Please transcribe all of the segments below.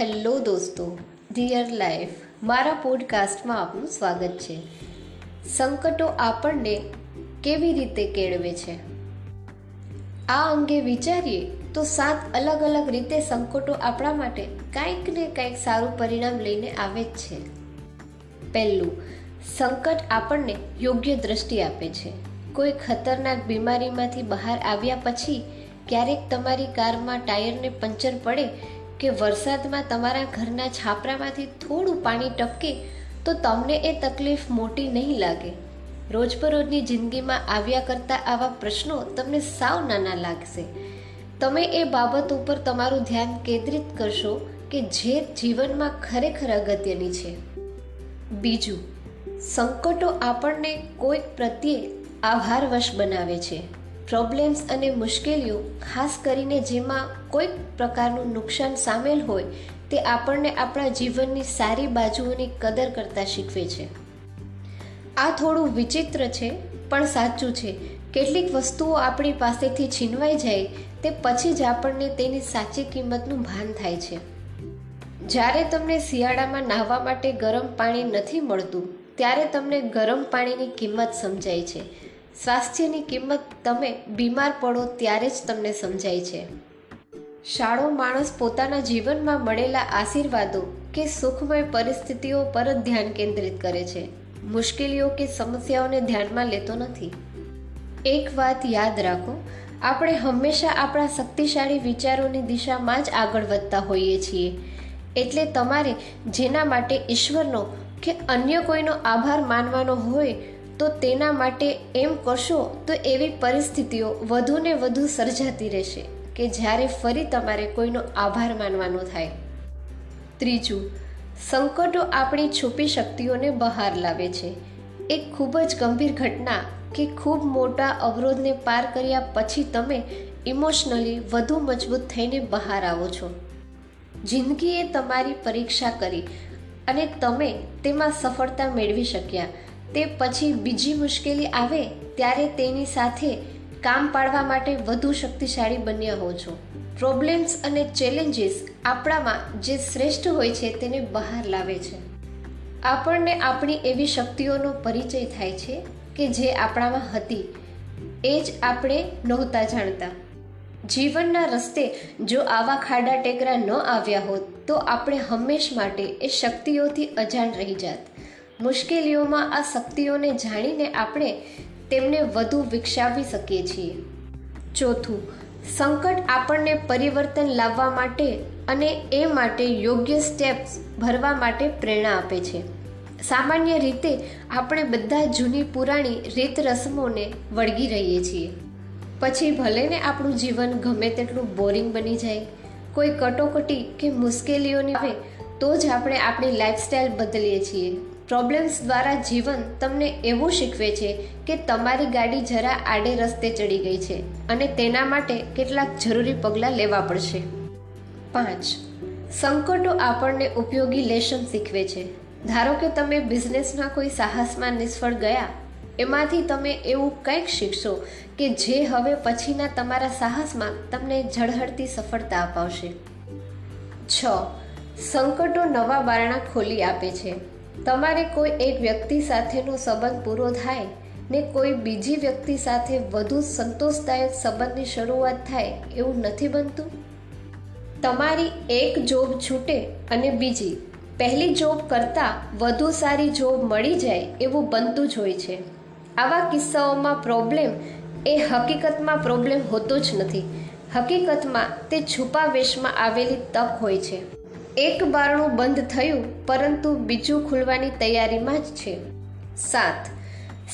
Hello દોસ્તો, dear life, મારા પોડકાસ્ટમાં આપનું સ્વાગત છે. સંકટો આપણને કેવી રીતે કેળવે છે? આ અંગે વિચારીએ તો સાત અલગ અલગ રીતે સંકટો આપણા માટે કંઈક ને કંઈક સારું પરિણામ લઈને આવે જ છે. પહેલું, સંકટ આપણને યોગ્ય દ્રષ્ટિ આપે છે. કોઈ ખતરનાક બીમારીમાંથી બહાર આવ્યા પછી ક્યારેક તમારી કારમાં ટાયરને પંચર પડે કે વરસાદમાં તમારા ઘરના છાપરામાંથી થોડું પાણી ટપકે તો તમને એ તકલીફ મોટી નહીં લાગે. રોજબરોજની જિંદગીમાં આવ્યા કરતા આવા પ્રશ્નો તમને સાવ નાના લાગશે. તમે એ બાબત ઉપર તમારું ધ્યાન કેન્દ્રિત કરશો કે જે જીવનમાં ખરેખર અગત્યની છે. બીજું, સંકટો આપણને કોઈક પ્રત્યે આભારવશ બનાવે છે. પ્રોબ્લેમ્સ અને મુશ્કેલીઓ, ખાસ કરીને જેમાં કોઈક પ્રકારનું નુકસાન સામેલ હોય, તે આપણને આપણા જીવનની સારી બાજુઓની કદર કરતા શીખવે છે. આ થોડું વિચિત્ર છે, પણ સાચું છે. કેટલીક વસ્તુઓ આપણી પાસેથી છીનવાઈ જાય, તે પછી જ આપણને તેની સાચી કિંમતનું ભાન થાય છે. જ્યારે તમને શિયાળામાં નાહવા માટે ગરમ પાણી નથી મળતું, ત્યારે તમને ગરમ પાણીની કિંમત સમજાય છે. સ્વાસ્થ્યની કિંમત તમે બીમાર પડો ત્યારે જ તમને સમજાય છે. શાળો માણસ પોતાના જીવનમાં મળેલા આશીર્વાદો કે સુખમય પરિસ્થિતિઓ પર જ ધ્યાન કેન્દ્રિત કરે છે. મુશ્કેલીઓ કે સમસ્યાઓને ધ્યાનમાં લેતો નથી. એક વાત યાદ રાખો, આપણે હંમેશા આપણા શક્તિશાળી વિચારોની દિશામાં જ આગળ વધતા હોઈએ છીએ. એટલે તમારે જેના માટે ઈશ્વરનો કે અન્ય કોઈનો આભાર માનવાનો હોય તો તેના માટે એમ કરશો તો એવી પરિસ્થિતિઓ વધુને વધુ સર્જાતી રહેશે કે જ્યારે ફરી તમારે કોઈનો આભાર માનવાનો થાય. ત્રીજું, સંકટો આપણી છુપી શક્તિઓને બહાર લાવે છે. એક ખૂબ જ ગંભીર ઘટના કે ખૂબ મોટા અવરોધને પાર કર્યા પછી તમે ઇમોશનલી વધુ મજબૂત થઈને બહાર આવો છો. જિંદગીએ તમારી પરીક્ષા કરી અને તમે તેમાં સફળતા મેળવી શક્યા. તે પછી બીજી મુશ્કેલી આવે ત્યારે તેની સાથે કામ પાડવા માટે વધુ શક્તિશાળી બન્યા હો છો. પ્રોબ્લેમ્સ અને ચેલેન્જીસ આપણામાં જે શ્રેષ્ઠ હોય છે તેને બહાર લાવે છે. આપણને આપણી એવી શક્તિઓનો પરિચય થાય છે કે જે આપણામાં હતી. એ જ આપણે નહોતા જાણતા. જીવનના રસ્તે જો આવા ખાડા ટેકરા ન આવ્યા હોત તો આપણે હંમેશ માટે એ શક્તિઓથી અજાણ રહી જાત. મુશ્કેલીઓમાં આ શક્તિઓને જાણીને આપણે તેમને વધુ વિકસાવી શકીએ છીએ. ચોથું, સંકટ આપણને પરિવર્તન લાવવા માટે અને એ માટે યોગ્ય સ્ટેપ્સ ભરવા માટે પ્રેરણા આપે છે. સામાન્ય રીતે આપણે બધા જૂની પુરાણી રીત રસમોને વળગી રહીએ છીએ. પછી ભલે ને આપણું જીવન ગમે તેટલું બોરિંગ બની જાય, કોઈ કટોકટી કે મુશ્કેલીઓની આવે તો જ આપણે આપણી લાઈફસ્ટાઈલ બદલીએ છીએ. પ્રોબ્લેમ્સ દ્વારા જીવન તમને એવું શીખવે છે કે તમારી ગાડી જરા આડે રસ્તે ચડી ગઈ છે અને તેના માટે કેટલાક જરૂરી પગલાં લેવા પડશે. પાંચ. સંકટો આપણને ઉપયોગી લેશન શીખવે છે. ધારો કે તમે બિઝનેસના કોઈ સાહસમાં નિષ્ફળ ગયા, એમાંથી તમે એવું કંઈક શીખશો કે જે હવે પછીના તમારા સાહસમાં તમને ઝળહળતી સફળતા અપાવશે. છ. સંકટો નવા બારણા ખોલી આપે છે. તમારે કોઈ એક વ્યક્તિ સાથેનો સંબંધ પૂરો થાય ને કોઈ બીજી વ્યક્તિ સાથે વધુ સંતોષદાયક સંબંધની શરૂઆત થાય એવું નથી બનતું? તમારી એક જોબ છૂટે અને બીજી, પહેલી જોબ કરતાં વધુ સારી જોબ મળી જાય એવું બનતું જ હોય છે. આવા કિસ્સાઓમાં પ્રોબ્લેમ એ હકીકતમાં પ્રોબ્લેમ હોતો જ નથી. હકીકતમાં તે છુપા વેશમાં આવેલી તક હોય છે. એક બારણું બંધ થયું, પરંતુ બીજું ખુલવાની તૈયારીમાં જ છે. સાત.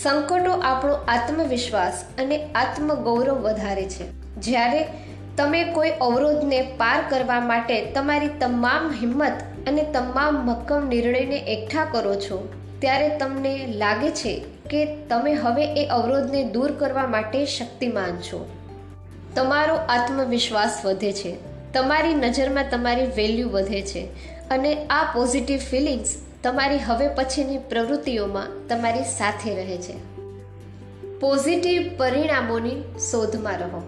સંકટો આપણો આત્મવિશ્વાસ અને આત્મગૌરવ વધારે છે. જ્યારે તમે કોઈ અવરોધને પાર કરવા માટે તમારી તમામ હિંમત અને તમામ મક્કમ નિર્ણયને એકઠા કરો છો, ત્યારે તમને લાગે છે કે તમે હવે એ અવરોધને દૂર કરવા માટે શક્તિમાન છો. તમારો આત્મવિશ્વાસ વધે છે. તમારી નજરમાં તમારી વેલ્યુ વધે છે અને આ પોઝિટિવ ફિલિંગ્સ તમારી હવે પછીની પ્રવૃત્તિઓમાં તમારી સાથે રહે છે. પોઝિટિવ પરિણામોની શોધમાં રહો.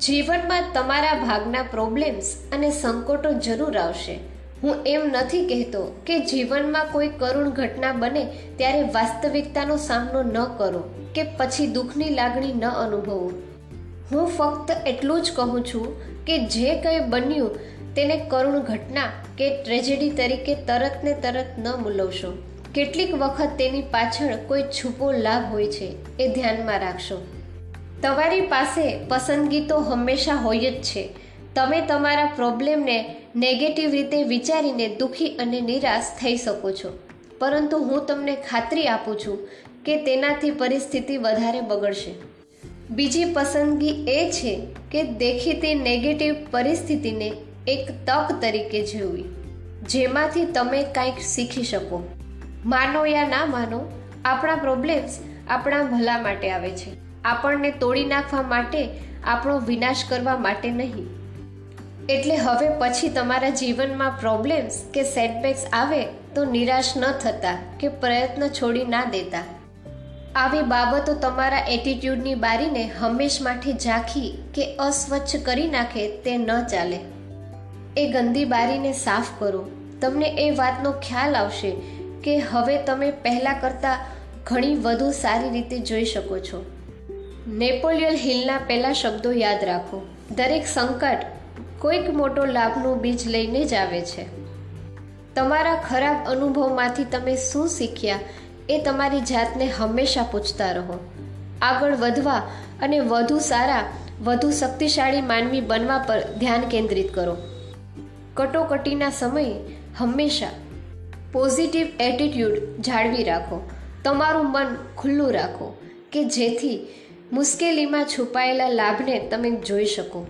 જીવનમાં તમારા ભાગના પ્રોબ્લેમ્સ અને સંકટો જરૂર આવશે. હું એમ નથી કહેતો કે જીવનમાં કોઈ કરુણ ઘટના બને ત્યારે વાસ્તવિકતાનો સામનો ન કરો કે પછી દુઃખની લાગણી ન અનુભવો. હું ફક્ત એટલું જ કહું છું કે જે કંઈ બન્યું તેને કરુણ ઘટના કે ટ્રેજેડી તરીકે તરત ને તરત ન મૂલવશો કેટલીક વખત તેની પાછળ કોઈ છુપો લાભ હોય છે, એ ધ્યાનમાં રાખશો. તમારી પાસે પસંદગી તો હંમેશા હોય જ છે. તમે તમારા પ્રોબ્લેમને નેગેટિવ રીતે વિચારીને દુઃખી અને નિરાશ થઈ શકો છો. પરંતુ હું તમને ખાતરી આપું છું કે તેનાથી પરિસ્થિતિ વધારે બગડશે. બીજી પસંદગી એ છે કે દેખીતી નેગેટિવ પરિસ્થિતિને એક તક તરીકે જોવી, જેમાંથી તમે કંઈક શીખી શકો. માનો યા ના માનો, આપણા પ્રોબ્લેમ્સ આપણા ભલા માટે આવે છે. આપણને તોડી નાખવા માટે, આપણો વિનાશ કરવા માટે નહીં. એટલે હવે પછી તમારા જીવનમાં પ્રોબ્લેમ્સ કે સેટબેક્સ આવે તો નિરાશ ન થતા કે પ્રયત્ન છોડી ના દેતા. આવી બાબતો તમારા એટીટ્યૂડની બારીને હંમેશ માટે ઝાંખી કે અસ્વચ્છ કરી નાખે તે ન ચાલે. એ ગંદી બારીને સાફ કરો. તમને એ વાતનો ખ્યાલ આવશે કે હવે તમે પહેલાં કરતાં ઘણી વધુ સારી રીતે જોઈ શકો છો. નેપોલિયન હિલના પહેલા શબ્દો યાદ રાખો. દરેક સંકટ કોઈક મોટો લાભનું બીજ લઈને જ આવે છે. તમારા ખરાબ અનુભવમાંથી તમે શું શીખ્યા? એ તમારી જાતને હંમેશા પૂછતા રહો. આગળ વધવા અને વધુ સારા, વધુ શક્તિશાળી માનવી બનવા પર ધ્યાન કેન્દ્રિત કરો. કટોકટીના સમયે હંમેશા પોઝિટિવ એટીટ્યૂડ જાળવી રાખો. તમારું મન ખુલ્લું રાખો કે જેથી મુશ્કેલીમાં છુપાયેલા લાભને તમે જોઈ શકો.